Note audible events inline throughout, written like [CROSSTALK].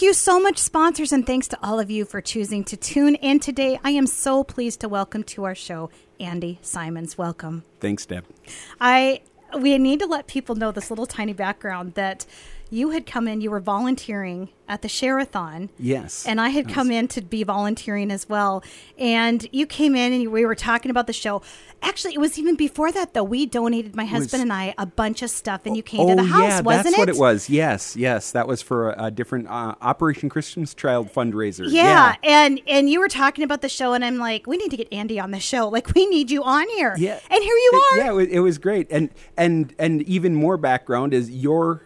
Thank you so much, sponsors, and thanks to all of you for choosing to tune in today. I am so pleased to welcome to our show Andy Simons. Welcome. Thanks, Deb. I we need to let people know this little tiny background that you had come in, you were volunteering at the Share-a-thon. Yes. And I had come in to be volunteering as well. And you came in and we were talking about the show. Actually, it was even before that, though. We donated, my husband was- and I, a bunch of stuff, and you came oh, to the house, yeah, wasn't that's it? what it was. Yes, yes. That was for a, a different uh, Operation Christmas Child fundraiser. Yeah, and and you were talking about the show, and I'm like, we need to get Andy on the show. Like, we need you on here. Yeah. and here you It- are. yeah, it, it was great. And and and even more background is your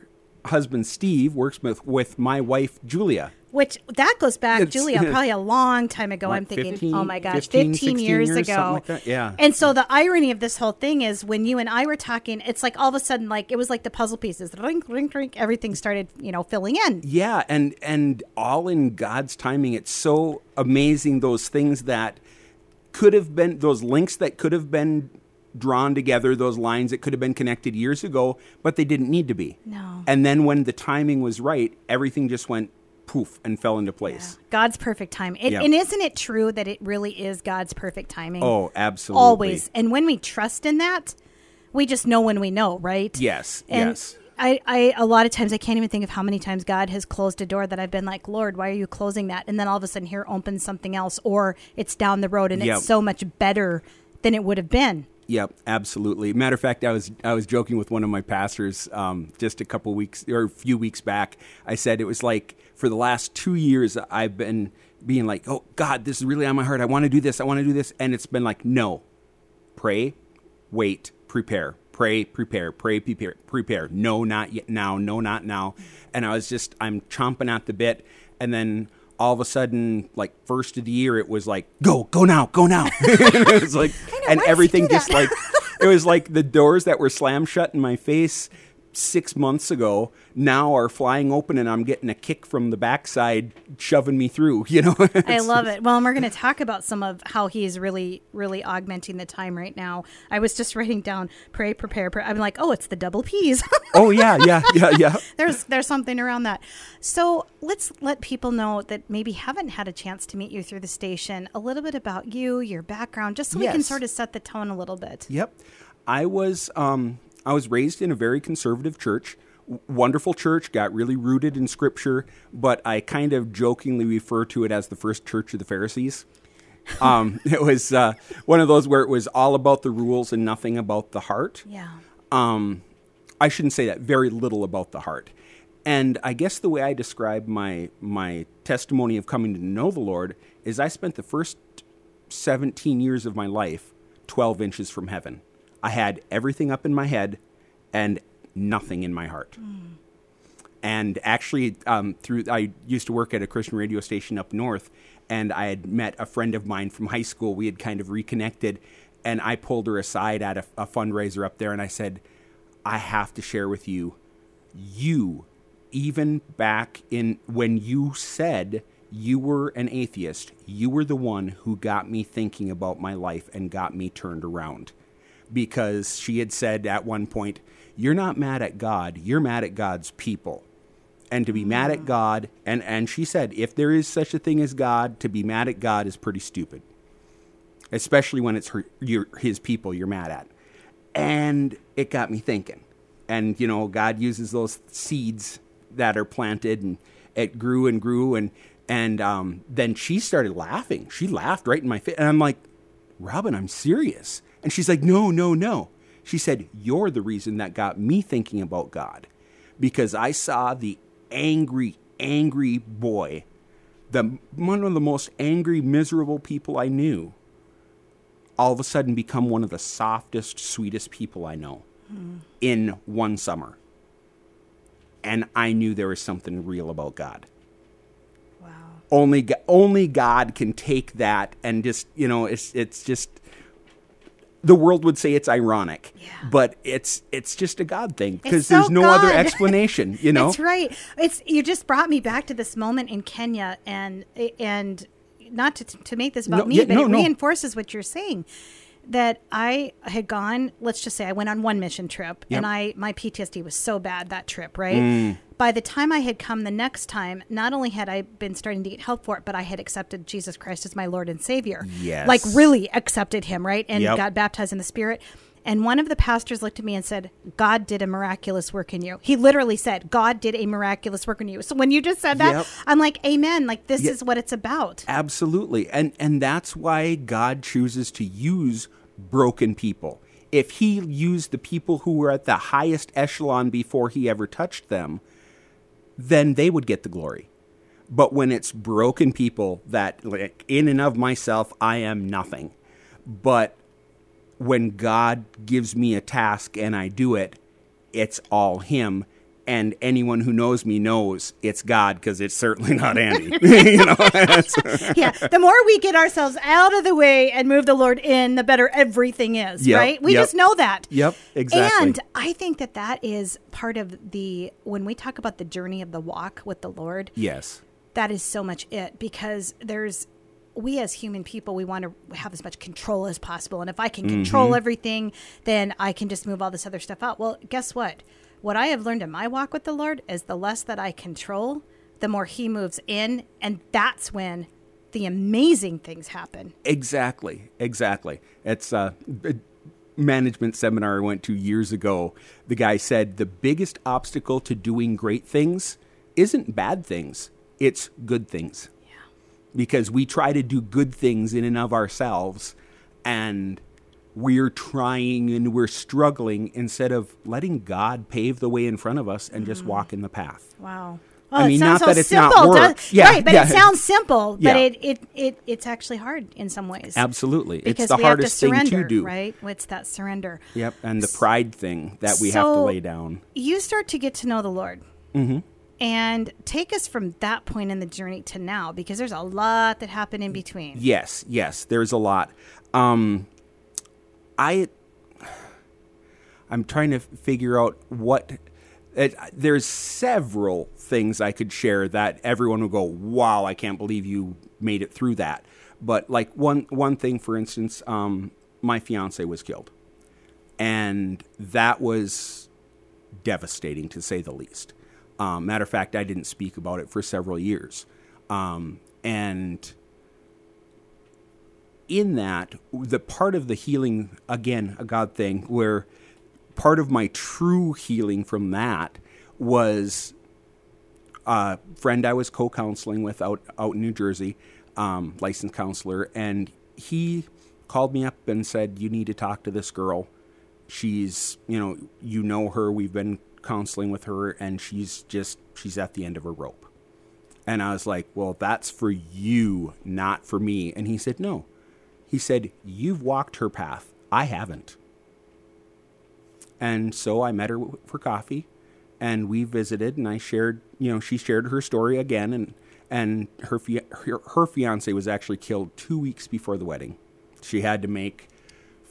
husband Steve works with with my wife Julia. Which that goes back, It's- Julia, [LAUGHS] probably a long time ago. What, I'm thinking, 15 oh my gosh, 15, 15, 16 years, years, ago. like yeah. And so the irony of this whole thing is when you and I were talking, it's like all of a sudden, like it was like the puzzle pieces, rink, rink, rink, everything started, you know, filling in. Yeah, and and all in God's timing. It's so amazing those things that could have been those links that could have been drawn together, those lines that could have been connected years ago, but they didn't need to be. No. And then when the timing was right, everything just went poof and fell into place. God's perfect time. It, Yeah. And isn't it true that it really is God's perfect timing? Oh, absolutely. Always. And when we trust in that, we just know when we know, right? Yes, And yes. I, I, a lot of times, I can't even think of how many times God has closed a door that I've been like, Lord, why are you closing that? And then all of a sudden, here opens something else, or it's down the road and Yep. it's so much better than it would have been. Yep, absolutely. Matter of fact, I was I was joking with one of my pastors um, just a couple weeks or a few weeks back. I said it was like for the last two years I've been being like, "Oh God, this is really on my heart. I want to do this. I want to do this," and it's been like, "No, pray, wait, prepare, pray, prepare, pray, prepare, prepare. No, not yet now. No, not now." And I was just I'm chomping at the bit, and then all of a sudden, like first of the year, it was like, "Go, go now, go now." [LAUGHS] it was like, know, and why does he everything just like it was like the doors that were slammed shut in my face six months ago now are flying open and I'm getting a kick from the backside shoving me through, [LAUGHS] you know? I love it. Well, and we're going to talk about some of how he's really, really augmenting the time right now. I was just [LAUGHS] writing down pray, prepare, pray. I'm like, oh, it's the double P's. [LAUGHS] oh yeah, yeah, yeah, yeah. there's there's something around that. So let's let people know that maybe haven't had a chance to meet you through the station a little bit about you, your background, just so we can sort of set the tone a little bit. Yep. I was um I was raised in a very conservative church. W- Wonderful church, got really rooted in scripture, but I kind of jokingly refer to it as the first church of the Pharisees. Um, [LAUGHS] it was uh, one of those where it was all about the rules and nothing about the heart. Yeah. um, I shouldn't say that. Very little about the heart, and I guess the way I describe my my testimony of coming to know the Lord is I spent the first seventeen years of my life twelve inches from heaven. I had everything up in my head and nothing in my heart. And actually, um, through I used to work at a Christian radio station up north, and I had met a friend of mine from high school. We had kind of reconnected, and I pulled her aside at a, a fundraiser up there, and I said, "I have to share with you, you, even back in when you said." You were an atheist. You were the one who got me thinking about my life and got me turned around because she had said at one point, You're not mad at God, you're mad at God's people. And to be mad at God, and, and she said, if there is such a thing as God, to be mad at God is pretty stupid. Especially when it's her, your, his people you're mad at. And it got me thinking. And, you know, God uses those seeds that are planted, and it grew and grew. And, and um, then she started laughing. She laughed right in my face. And I'm like, Robin, I'm serious. And she's like, no, no, no. She said, You're the reason that got me thinking about God. Because I saw the angry, angry boy, the one of the most angry, miserable people I knew, all of a sudden become one of the softest, sweetest people I know hmm. in one summer. And I knew there was something real about God Wow. only only God can take that and just you know it's it's just the world would say it's ironic, Yeah. but it's it's just a God thing because so there's no other [LAUGHS] explanation. You know, That's right. It's you just brought me back to this moment in Kenya, and and not to to make this about No, me, yeah, but no, it no. reinforces what you're saying. That I had gone, let's just say I went on one mission trip Yep. and I my PTSD was so bad that trip, right? Mm. By the time I had come the next time, not only had I been starting to get help for it, but I had accepted Jesus Christ as my Lord and Savior. Yes. Like really accepted him, right? And Yep. got baptized in the Spirit. And one of the pastors looked at me and said, God did a miraculous work in you. He literally said, God did a miraculous work in you. So when you just said that, Yep. I'm like, Amen. Like this Yeah. is what it's about. Absolutely. And and that's why God chooses to use broken people. If he used the people who were at the highest echelon before he ever touched them, then they would get the glory. But when it's broken people that like in and of myself I am nothing. But when God gives me a task and I do it, it's all him and anyone who knows me knows it's God because it's certainly [LAUGHS] not Andy. [LAUGHS] you know, [LAUGHS] yeah. The more we get ourselves out of the way and move the Lord in, the better everything is, Yep, right? We yep. just know that. Yep, exactly. And I think that that is part of the, when we talk about the journey of the walk with the Lord, yes. that is so much it because there's, we as human people, we want to have as much control as possible. And if I can control Mm-hmm. everything, then I can just move all this other stuff out. Well, guess what? What I have learned in my walk with the Lord is the less that I control, the more He moves in. And that's when the amazing things happen. Exactly, exactly. It's a management seminar I went to years ago. The guy said the biggest obstacle to doing great things isn't bad things; it's good things. Because we try to do good things in and of ourselves, and we're trying and we're struggling instead of letting God pave the way in front of us and just walk in the path. Wow. I mean, not so that it's not simple, work. does- Yeah, right, but yeah. it sounds simple, but Yeah. it, it, it it's actually hard in some ways. Absolutely, Because it's the have to hardest thing to do. right? It's that surrender. Yep, and the pride thing that we have to lay down. You start to get to know the Lord. Mm-hmm. And take us from that point in the journey to now, because there's a lot that happened in between. Yes, yes, there's a lot. Um, I, I'm trying to figure out what. It, there's several things I could share that everyone will go, "Wow, I can't believe you made it through that." But like one one thing, for instance, um, my fiance was killed, and that was devastating to say the least. Um, matter of fact, I didn't speak about it for several years, um, and in that, the part of the healing, again, a God thing, where part of my true healing from that was a friend I was co counseling with out, out in New Jersey, um, licensed counselor, and he called me up and said, You need to talk to this girl. She's, you know, you know her. We've been counseling with her, and she's just, she's at the end of her rope. And I was like, Well, that's for you, not for me. And he said, No. He said, You've walked her path. I haven't. And so I met her for coffee and we visited and I shared, you know, she shared her story again and and her her, her fiance was actually killed 2 weeks before the wedding. She had to make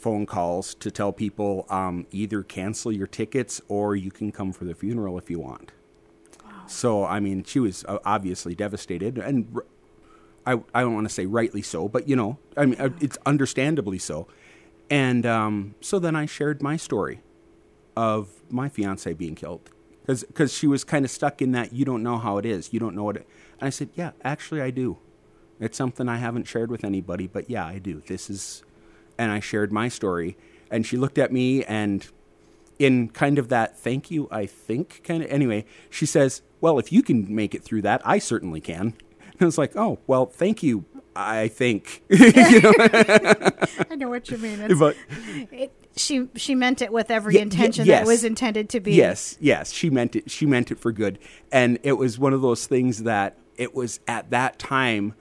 phone calls to tell people um, either cancel your tickets or you can come for the funeral if you want. So I mean, she was uh, obviously devastated, and I, I don't want to say rightly so, but you know, I mean, uh, it's understandably so. And um, so then I shared my story of my fiance being killed because she was kind of stuck in that you don't know how it is, you don't know what. It, and I said, yeah, actually I do. It's something I haven't shared with anybody, but yeah, I do. This is, and I shared my story, and she looked at me and in kind of that thank you, I think kind of. Anyway, she says, "Well, if you can make it through that, I certainly can." And I was like, "Oh, well, thank you. I think." [LAUGHS] [LAUGHS] I know what you mean. It's, but it, she she meant it with every intention yes. that was intended to be. yes, yes, she meant it. She meant it for good, and it was one of those things that it was at that time.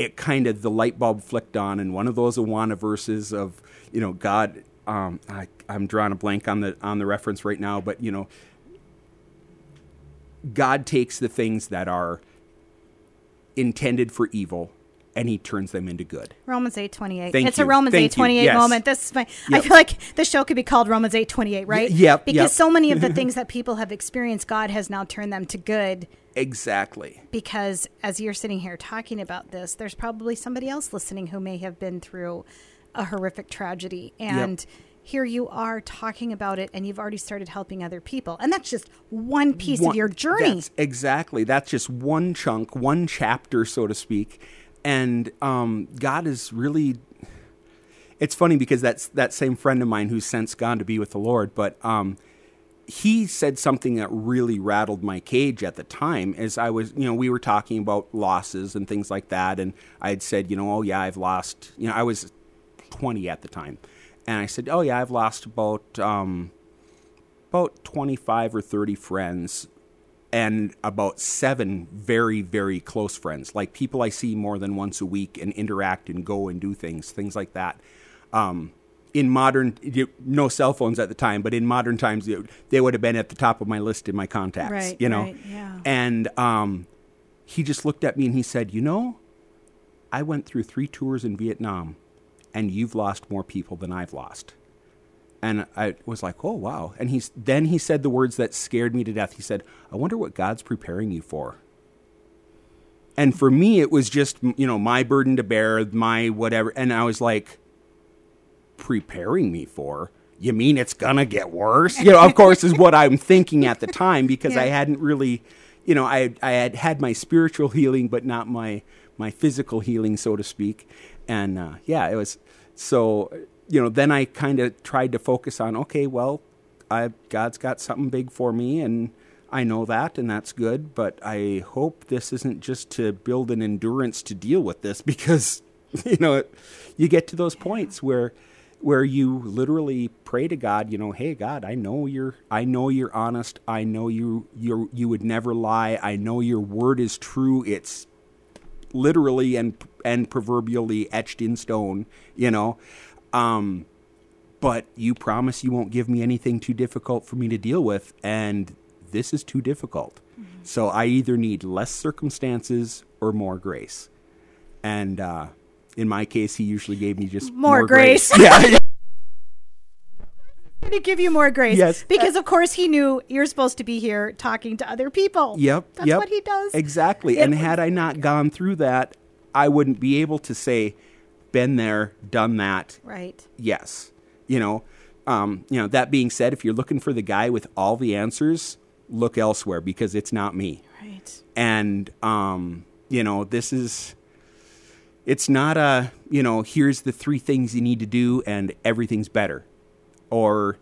It kind of the light bulb flicked on, and one of those Awana verses of you know God. Um, I, I'm drawing a blank on the on the reference right now, but you know, God takes the things that are intended for evil, and He turns them into good. Romans eight twenty eight. Thank It's a. Romans Thank eight twenty eight. Yes. moment. This is my. I feel like the show could be called Romans eight twenty eight, right? Y- yep, Because yep. so many of the [LAUGHS] things that people have experienced, God has now turned them to good. Exactly. Because as you're sitting here talking about this, there's probably somebody else listening who may have been through a horrific tragedy and here you are talking about it and you've already started helping other people and that's just one piece One- of your journey that's- exactly. That's just one chunk, one chapter, so to speak. And um, God is really. It's funny because that's that same friend of mine who's since gone to be with the Lord, but um, he said something that really rattled my cage at the time as I was, you know, we were talking about losses and things like that. And I had said, you know, oh, yeah, I've lost, you know, I was 20 at the time. And I said, oh, yeah, I've lost about, um, about 25 or 30 friends and about seven very, very close friends, like people I see more than once a week and interact and go and do things, things like that. Um, in modern, no cell phones at the time, but in modern times, they would have been at the top of my list in my contacts, Right, you know? right, yeah. And um, he just looked at me and he said, You know, I went through three tours in Vietnam, and you've lost more people than I've lost. And I was like, "Oh wow!" And he's then he said the words that scared me to death. He said, "I wonder what God's preparing you for." And for me, it was just you know my burden to bear, my whatever. And I was like, "Preparing me for." You mean it's gonna get worse? You know, of course, is what I'm thinking at the time because I hadn't really, you know, I I had had my spiritual healing, but not my my physical healing, so to speak. And uh, yeah, it was so. You know, then I kind of tried to focus on okay, well, I God's got something big for me, and I know that, and that's good. But I hope this isn't just to build an endurance to deal with this, [LAUGHS] because you know, you get to those points where where you literally pray to God, you know, hey God, I know you're I know you're honest. I know you you you would never lie. I know your word is true. It's literally and and proverbially etched in stone, you know. Um but you promise you won't give me anything too difficult for me to deal with and this is too difficult. So I either need less circumstances or more grace. And uh in my case, he usually gave me just More grace. [LAUGHS] yeah, [LAUGHS] going to give you more grace. Yes. Because, of course, he knew you're supposed to be here talking to other people. Yep. That's yep. what he does. Exactly. It and had I not gone through that, I wouldn't be able to say, been there, done that. Right. Yes. You know, um, you know, that being said, if you're looking for the guy with all the answers, look elsewhere because it's not me. Right. And um, you know, this is it's not a, you know, here's the three things you need to do and everything's better. Or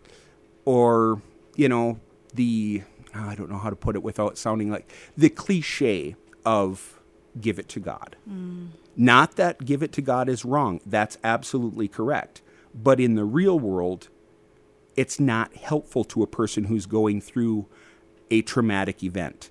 or, you know, the oh, I don't know how to put it without sounding like the cliche of give it to God. Mm. Not that give it to God is wrong. That's absolutely correct. But in the real world, it's not helpful to a person who's going through a traumatic event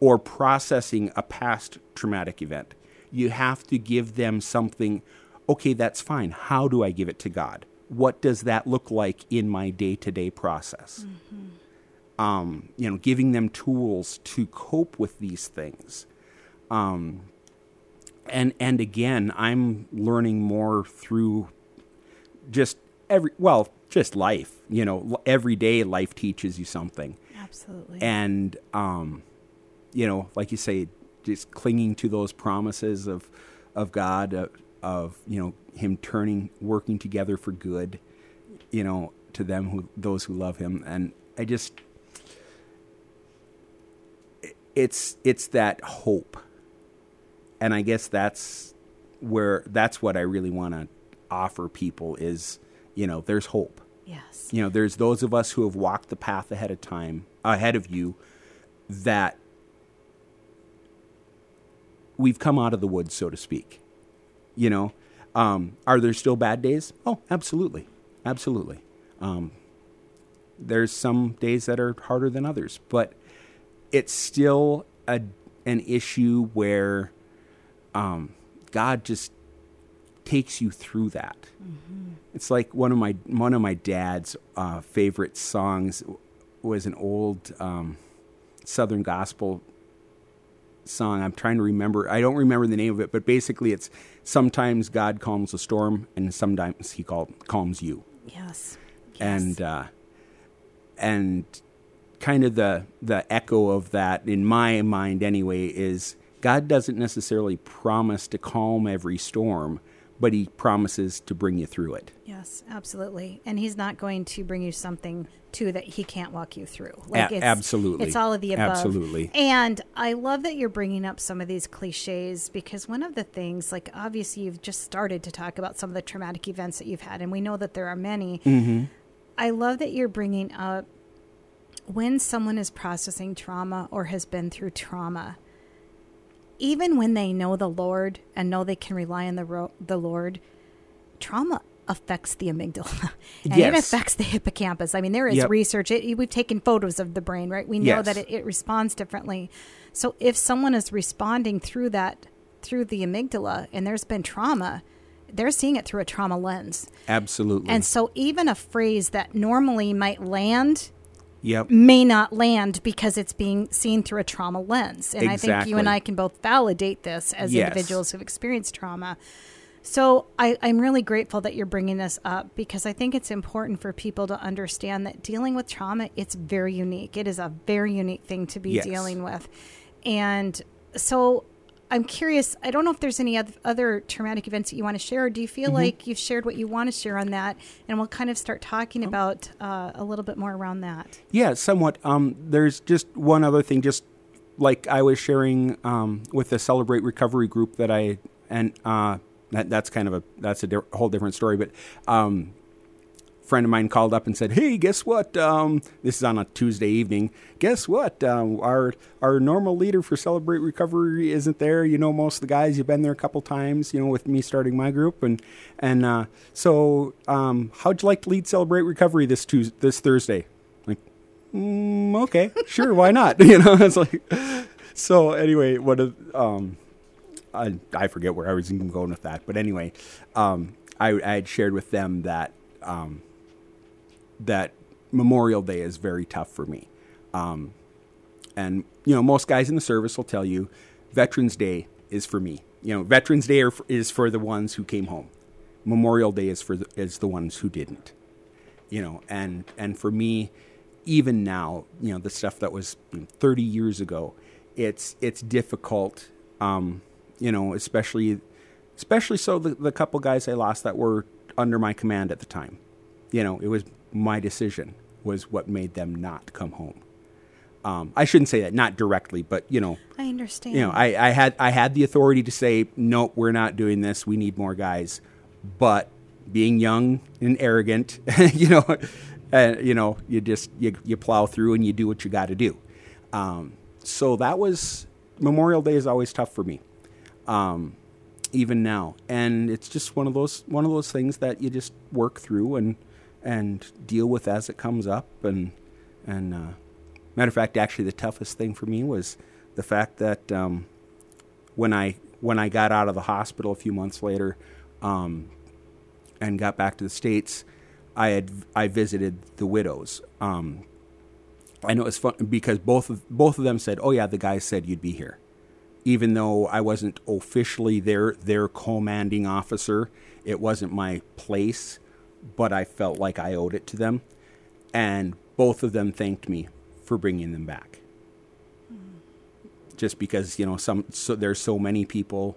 or processing a past traumatic event. You have to give them something, okay, that's fine. How do I give it to God? What does that look like in my day to day process? Um, you know, giving them tools to cope with these things. Um, and and again, I'm learning more through just every well, just life. You know, every day life teaches you something Absolutely. and um, you know, like you say, just clinging to those promises of of God, uh, of you know, Him turning, working together for good, you know, to them who those who love Him, and I just, it's it's that hope, and I guess that's where that's what I really want to offer people is, you know, there's hope. Yes. you know there's those of us who have walked the path ahead of time ahead of you that we've come out of the woods so to speak. You know um, are there still bad days? Oh absolutely. Absolutely. Um, there's some days that are harder than others but it's still a, an issue where um, god just takes you through that. It's like one of my one of my dad's uh, favorite songs was an old um, Southern gospel song. I'm trying to remember. I don't remember the name of it, but basically, it's sometimes God calms the storm, and sometimes He call, calms you. Yes. yes. And uh, and kind of the the echo of that in my mind anyway is God doesn't necessarily promise to calm every storm, but He promises to bring you through it. Yes, absolutely. And he's not going to bring you something too that he can't walk you through. Like A- absolutely. It's all of the above. Absolutely. And I love that you're bringing up some of these cliches because one of the things, like obviously you've just started to talk about some of the traumatic events that you've had, and we know that there are many. Mm-hmm. I love that you're bringing up when someone is processing trauma or has been through trauma, even when they know the Lord and know they can rely on the ro- the Lord, trauma affects the amygdala [LAUGHS] and it affects the hippocampus. I mean, there is Yep. research. It, we've taken photos of the brain, right? We know Yes. that it, it responds differently. So if someone is responding through that, through the amygdala, and there's been trauma, they're seeing it through a trauma lens. Absolutely. And so even a phrase that normally might land yep. may not land because it's being seen through a trauma lens. And I think you and I can both validate this as Yes. individuals who've experienced trauma. So I, I'm really grateful that you're bringing this up because I think it's important for people to understand that dealing with trauma, it's very unique. It is a very unique thing to be Yes. dealing with. And so I'm curious, I don't know if there's any oth- other traumatic events that you want to share, or do you feel Mm-hmm. like you've shared what you want to share on that? And we'll kind of start Oh. talking about uh, a little bit more around that. Yeah, somewhat. Um, there's just one other thing, just like I was sharing um, with the Celebrate Recovery group that I and uh, that, that's kind of a that's a di- whole different story. But um, friend of mine called up and said, "Hey, guess what? Um, this is on a Tuesday evening. Guess what? Um, our our normal leader for Celebrate Recovery isn't there. You know, most of the guys you've been there a couple times. You know, with me starting my group, and and uh, so um, how'd you like to lead Celebrate Recovery this Tuesday, this Thursday? Like, mm, okay, sure, why not? [LAUGHS] You know, it's like so. Anyway, what um, I I forget where I was even going with that, but anyway, um, I I had shared with them that um, that Memorial Day is very tough for me, um, and you know most guys in the service will tell you Veterans Day is for me. You know, Veterans Day are, is for the ones who came home. Memorial Day is for the, is the ones who didn't you know and and for me even now you know the stuff that was you know, 30 years ago it's it's difficult um you know especially especially so the, the couple guys i lost that were under my command at the time you know it was my decision was what made them not come home um, I shouldn't say that, not directly, but you know, I understand. you know, I, I had I had the authority to say, nope, we're not doing this. We need more guys. But being young and arrogant, [LAUGHS] you know, uh, you know, you just you, you plow through and you do what you got to do. Um, so that was Memorial Day is always tough for me, um, even now, and it's just one of those one of those things that you just work through and and deal with as it comes up and and. Uh, Matter of fact, actually, the toughest thing for me was the fact that um, when I when I got out of the hospital a few months later um, and got back to the states, I had I visited the widows. Um, I know it's fun because both of both of them said, "Oh yeah, the guy said you'd be here," even though I wasn't officially their their commanding officer. It wasn't my place, but I felt like I owed it to them, and both of them thanked me for bringing them back. Just because you know some so there's so many people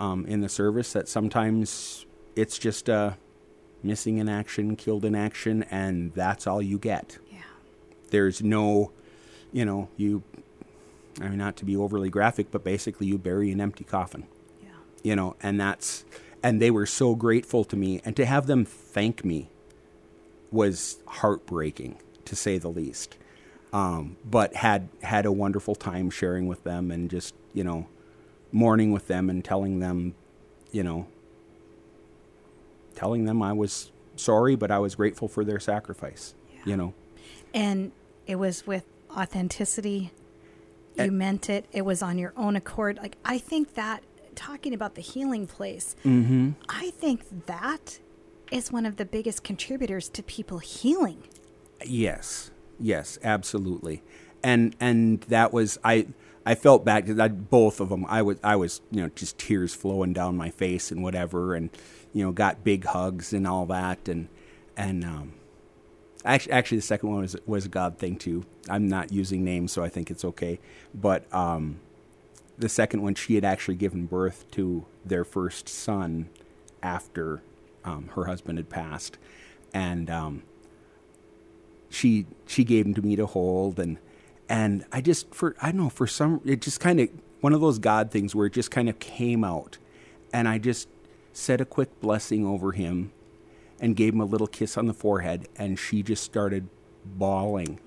um, in the service that sometimes it's just uh, missing in action, killed in action, and that's all you get. yeah. There's no, you know, you. I mean, not to be overly graphic, but basically you bury an empty coffin Yeah. you know, and that's and they were so grateful to me, and to have them thank me was heartbreaking to say the least. Um, but had had a wonderful time sharing with them and just you know mourning with them and telling them, you know, telling them I was sorry, but I was grateful for their sacrifice. You know, And it was with authenticity. You And- meant it. It was on your own accord. Like I think that talking about the healing place, mm-hmm. I think that is one of the biggest contributors to people healing. Yes, yes, absolutely, and and that was I. I felt bad because I both of them. I was I was you know just tears flowing down my face and whatever, and you know got big hugs and all that, and and um, actually actually the second one was was a God thing too. I'm not using names, so I think it's okay. But um, the second one, she had actually given birth to their first son after um, her husband had passed, and um, she she gave him to me to hold, and and I just for I don't know for some it just kind of one of those God things where it just kind of came out, and I just said a quick blessing over him, and gave him a little kiss on the forehead, and she just started bawling,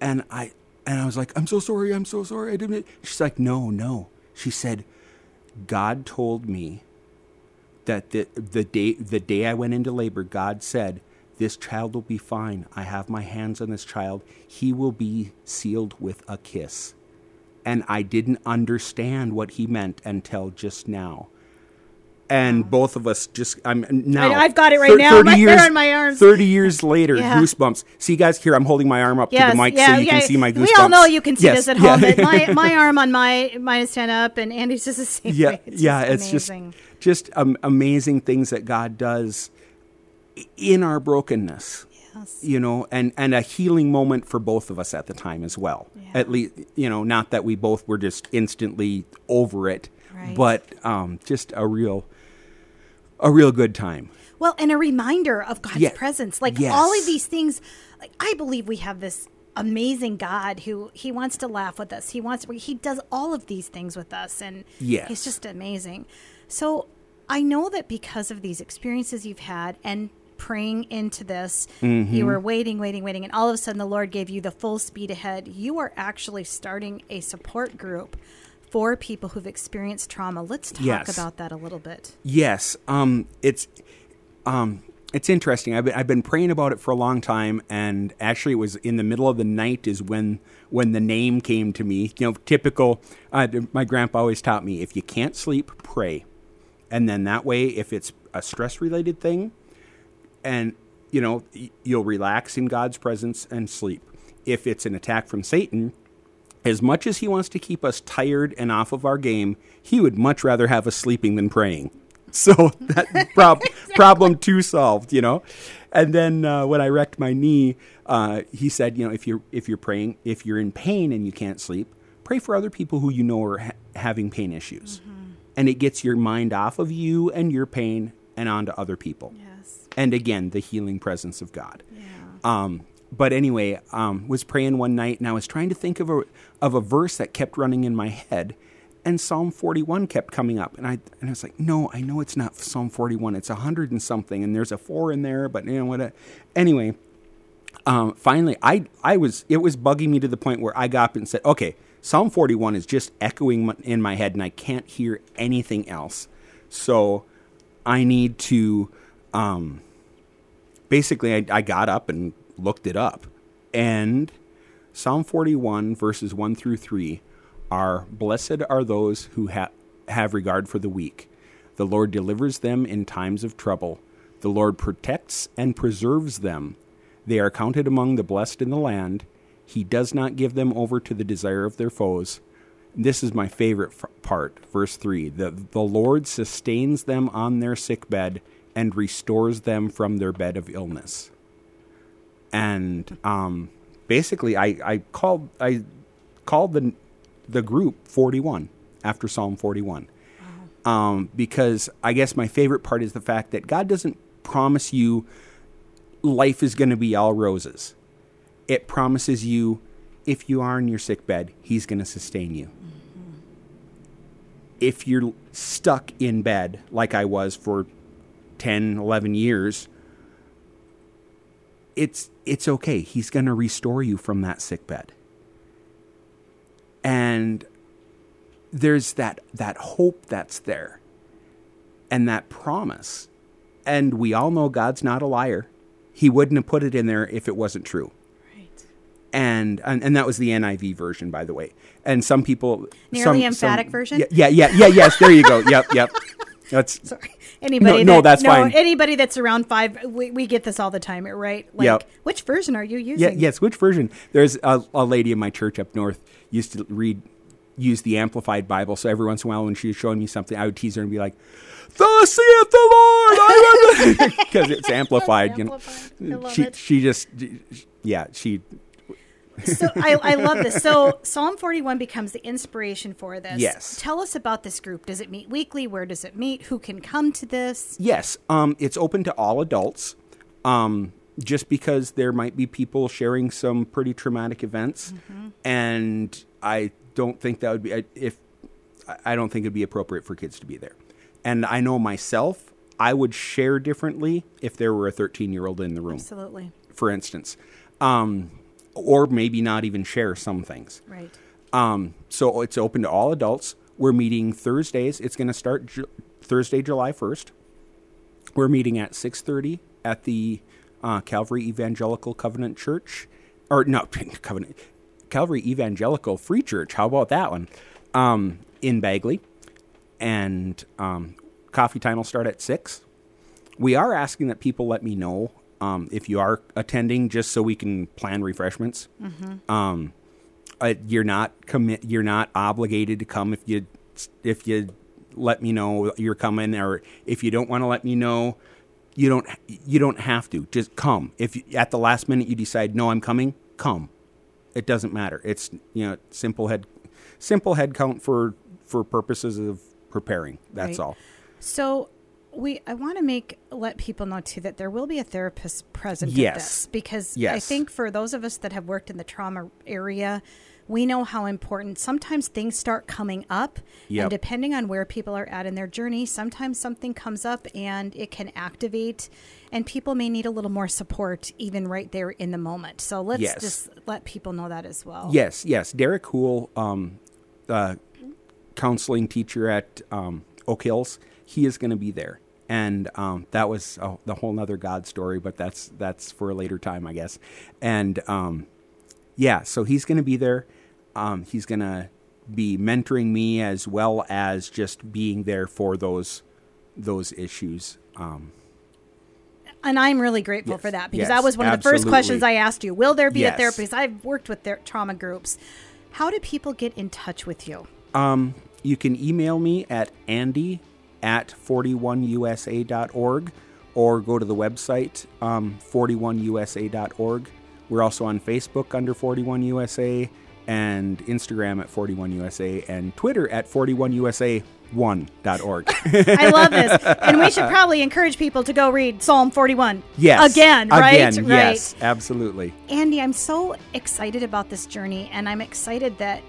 and I and I was like, I'm so sorry, I'm so sorry, I didn't. She's like, No, no. She said, God told me that the the day the day I went into labor, God said, "This child will be fine. I have my hands on this child. He will be sealed with a kiss." And I didn't understand what he meant until just now. And both of us just I'm now I- I've got it right now. My hair on my arms. Thirty years later, Yeah. goosebumps. See, guys, here I'm holding my arm up Yes, to the mic yeah, so you yeah. can see my goosebumps. We all know you can see Yes, this at home. But my, [LAUGHS] my arm on my mine is ten up, and Andy's just the same yeah, way. It's yeah, just it's amazing. just just um, amazing things that God does in our brokenness. Yes. You know, and and a healing moment for both of us at the time as well. At least, you know, not that we both were just instantly over it, Right. but um, just a real, a real good time. Well, and a reminder of God's Yeah. presence. Like Yes. all of these things, like I believe we have this amazing God who he wants to laugh with us. He wants he does all of these things with us and Yes. he's just amazing. So I know that because of these experiences you've had and praying into this, Mm-hmm. you were waiting, waiting, waiting, and all of a sudden the Lord gave you the full speed ahead. You are actually starting a support group for people who've experienced trauma. Let's talk Yes. about that a little bit. Yes, um, it's um, it's interesting. I've been, I've been praying about it for a long time, and actually, it was in the middle of the night is when when the name came to me. You know, typical. Uh, my grandpa always taught me: if you can't sleep, pray, and then that way, if it's a stress related thing, and you know, you'll relax in God's presence and sleep. If it's an attack from Satan, as much as he wants to keep us tired and off of our game, he would much rather have us sleeping than praying. [LAUGHS] So that prob- [LAUGHS] problem two solved, you know. And then uh, when I wrecked my knee, uh, he said, you know, if you're if you're praying, if you're in pain and you can't sleep, pray for other people who you know are ha- having pain issues, and it gets your mind off of you and your pain and onto other people. Yes. And again, the healing presence of God. Yeah. Um, but anyway, um, was praying one night and I was trying to think of a of a verse that kept running in my head, and Psalm forty one kept coming up, and I and I was like, no, I know it's not Psalm forty one, it's a hundred and something, and there's a four in there, but you know what? Anyway, um, finally, I I was it was bugging me to the point where I got up and said, okay, Psalm forty one is just echoing in my head, and I can't hear anything else, so I need to. Um, basically I, I got up and looked it up. And psalm 41 verses 1 through 3 are blessed are those who ha- have regard for the weak. The lord delivers them in times of trouble. The lord protects and preserves them. They are counted among the blessed in the land. He does not give them over to the desire of their foes. This is my favorite f- part verse 3 the, the lord sustains them on their sick bed and restores them from their bed of illness and um, basically I, I called I called the the group 41 after Psalm 41 um, because I guess my favorite part is the fact that God doesn't promise you life is going to be all roses. It promises you if you are in your sick bed, He's going to sustain you. If you're stuck in bed like I was for 10, 11 years, it's it's okay. He's going to restore you from that sick bed. And there's that that hope that's there and that promise. And we all know God's not a liar. He wouldn't have put it in there if it wasn't true. Right. And and, and that was the NIV version, by the way. And some people Nearly some- emphatic some- version? Yeah, yeah, yeah, yeah, yes. There you go. Yep, yep. [LAUGHS] That's [LAUGHS] Sorry. Anybody no, that, that's fine. Anybody that's around five, we, we get this all the time, right? Like, Yep. which version are you using? Yeah, yes. Which version? There's a, a lady in my church up north used to read, use the Amplified Bible. So every once in a while, when she was showing me something, I would tease her and be like, "Thus saith the Lord," because [LAUGHS] it's [LAUGHS] amplified. You know, she it. she just yeah she So I, I love this. So Psalm 41 becomes the inspiration for this. Yes. Tell us about this group. Does it meet weekly? Where does it meet? Who can come to this? Yes, um, it's open to all adults. Um, just because there might be people sharing some pretty traumatic events, and I don't think that would be if I don't think it'd be appropriate for kids to be there. And I know myself, I would share differently if there were a 13 year old in the room, Absolutely. for instance, um, or maybe not even share some things. Right. Um, so it's open to all adults. We're meeting Thursdays. It's going to start Ju- Thursday, July first. We're meeting at six thirty at the uh, Calvary Evangelical Covenant Church, or no [LAUGHS] Covenant Calvary Evangelical Free Church. How about that one? Um, in Bagley, and um, coffee time will start at six. We are asking that people let me know um, if you are attending, just so we can plan refreshments. Um, uh, you're not commit. You're not obligated to come if you if you let me know you're coming, or if you don't want to let me know, you don't you don't have to. Just come. If you, at the last minute you decide no, I'm coming, come. It doesn't matter. It's you know simple head simple head count for for purposes of preparing. That's Right. all. So we I want to make let people know too that there will be a therapist present at Yes. this because I think for those of us that have worked in the trauma area, we know how important sometimes things start coming up Yep. and depending on where people are at in their journey, sometimes something comes up and it can activate and people may need a little more support even right there in the moment. So let's Yes. just let people know that as well. Yes, yes. Derek Hool, um, uh, counseling teacher at um, Oak Hills, he is going to be there, and um, that was a, the whole nother God story. But that's that's for a later time, I guess. And um, yeah, so he's going to be there. Um, he's going to be mentoring me as well as just being there for those those issues. Um, And I'm really grateful Yes, for that because yes, that was one of the first questions I asked you. Will there be a therapist? I've worked with their trauma groups. How do people get in touch with you? Um, you can email me at andy at 41usa.org or go to the website um, 41usa.org. We're also on Facebook under 41usa and Instagram at 41usa and Twitter at 41usa1.org. I love this. And we should probably encourage people to go read Psalm 41. yes. Again, right? Again, right. yes, absolutely. Andy, I'm so excited about this journey and I'm excited that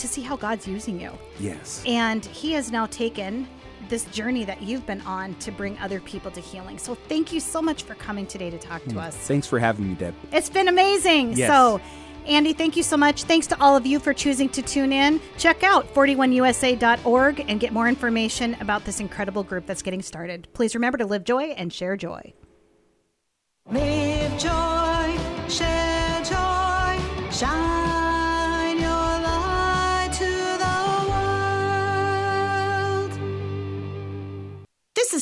to see how God's using you. Yes. And he has now taken this journey that you've been on to bring other people to healing. So thank you so much for coming today to talk to hmm. us. Thanks for having me, Deb. It's been amazing. Yes. So, Andy, thank you so much. Thanks to all of you for choosing to tune in. Check out 41usa.org and get more information about this incredible group that's getting started. Please remember to live joy and share joy. Live joy,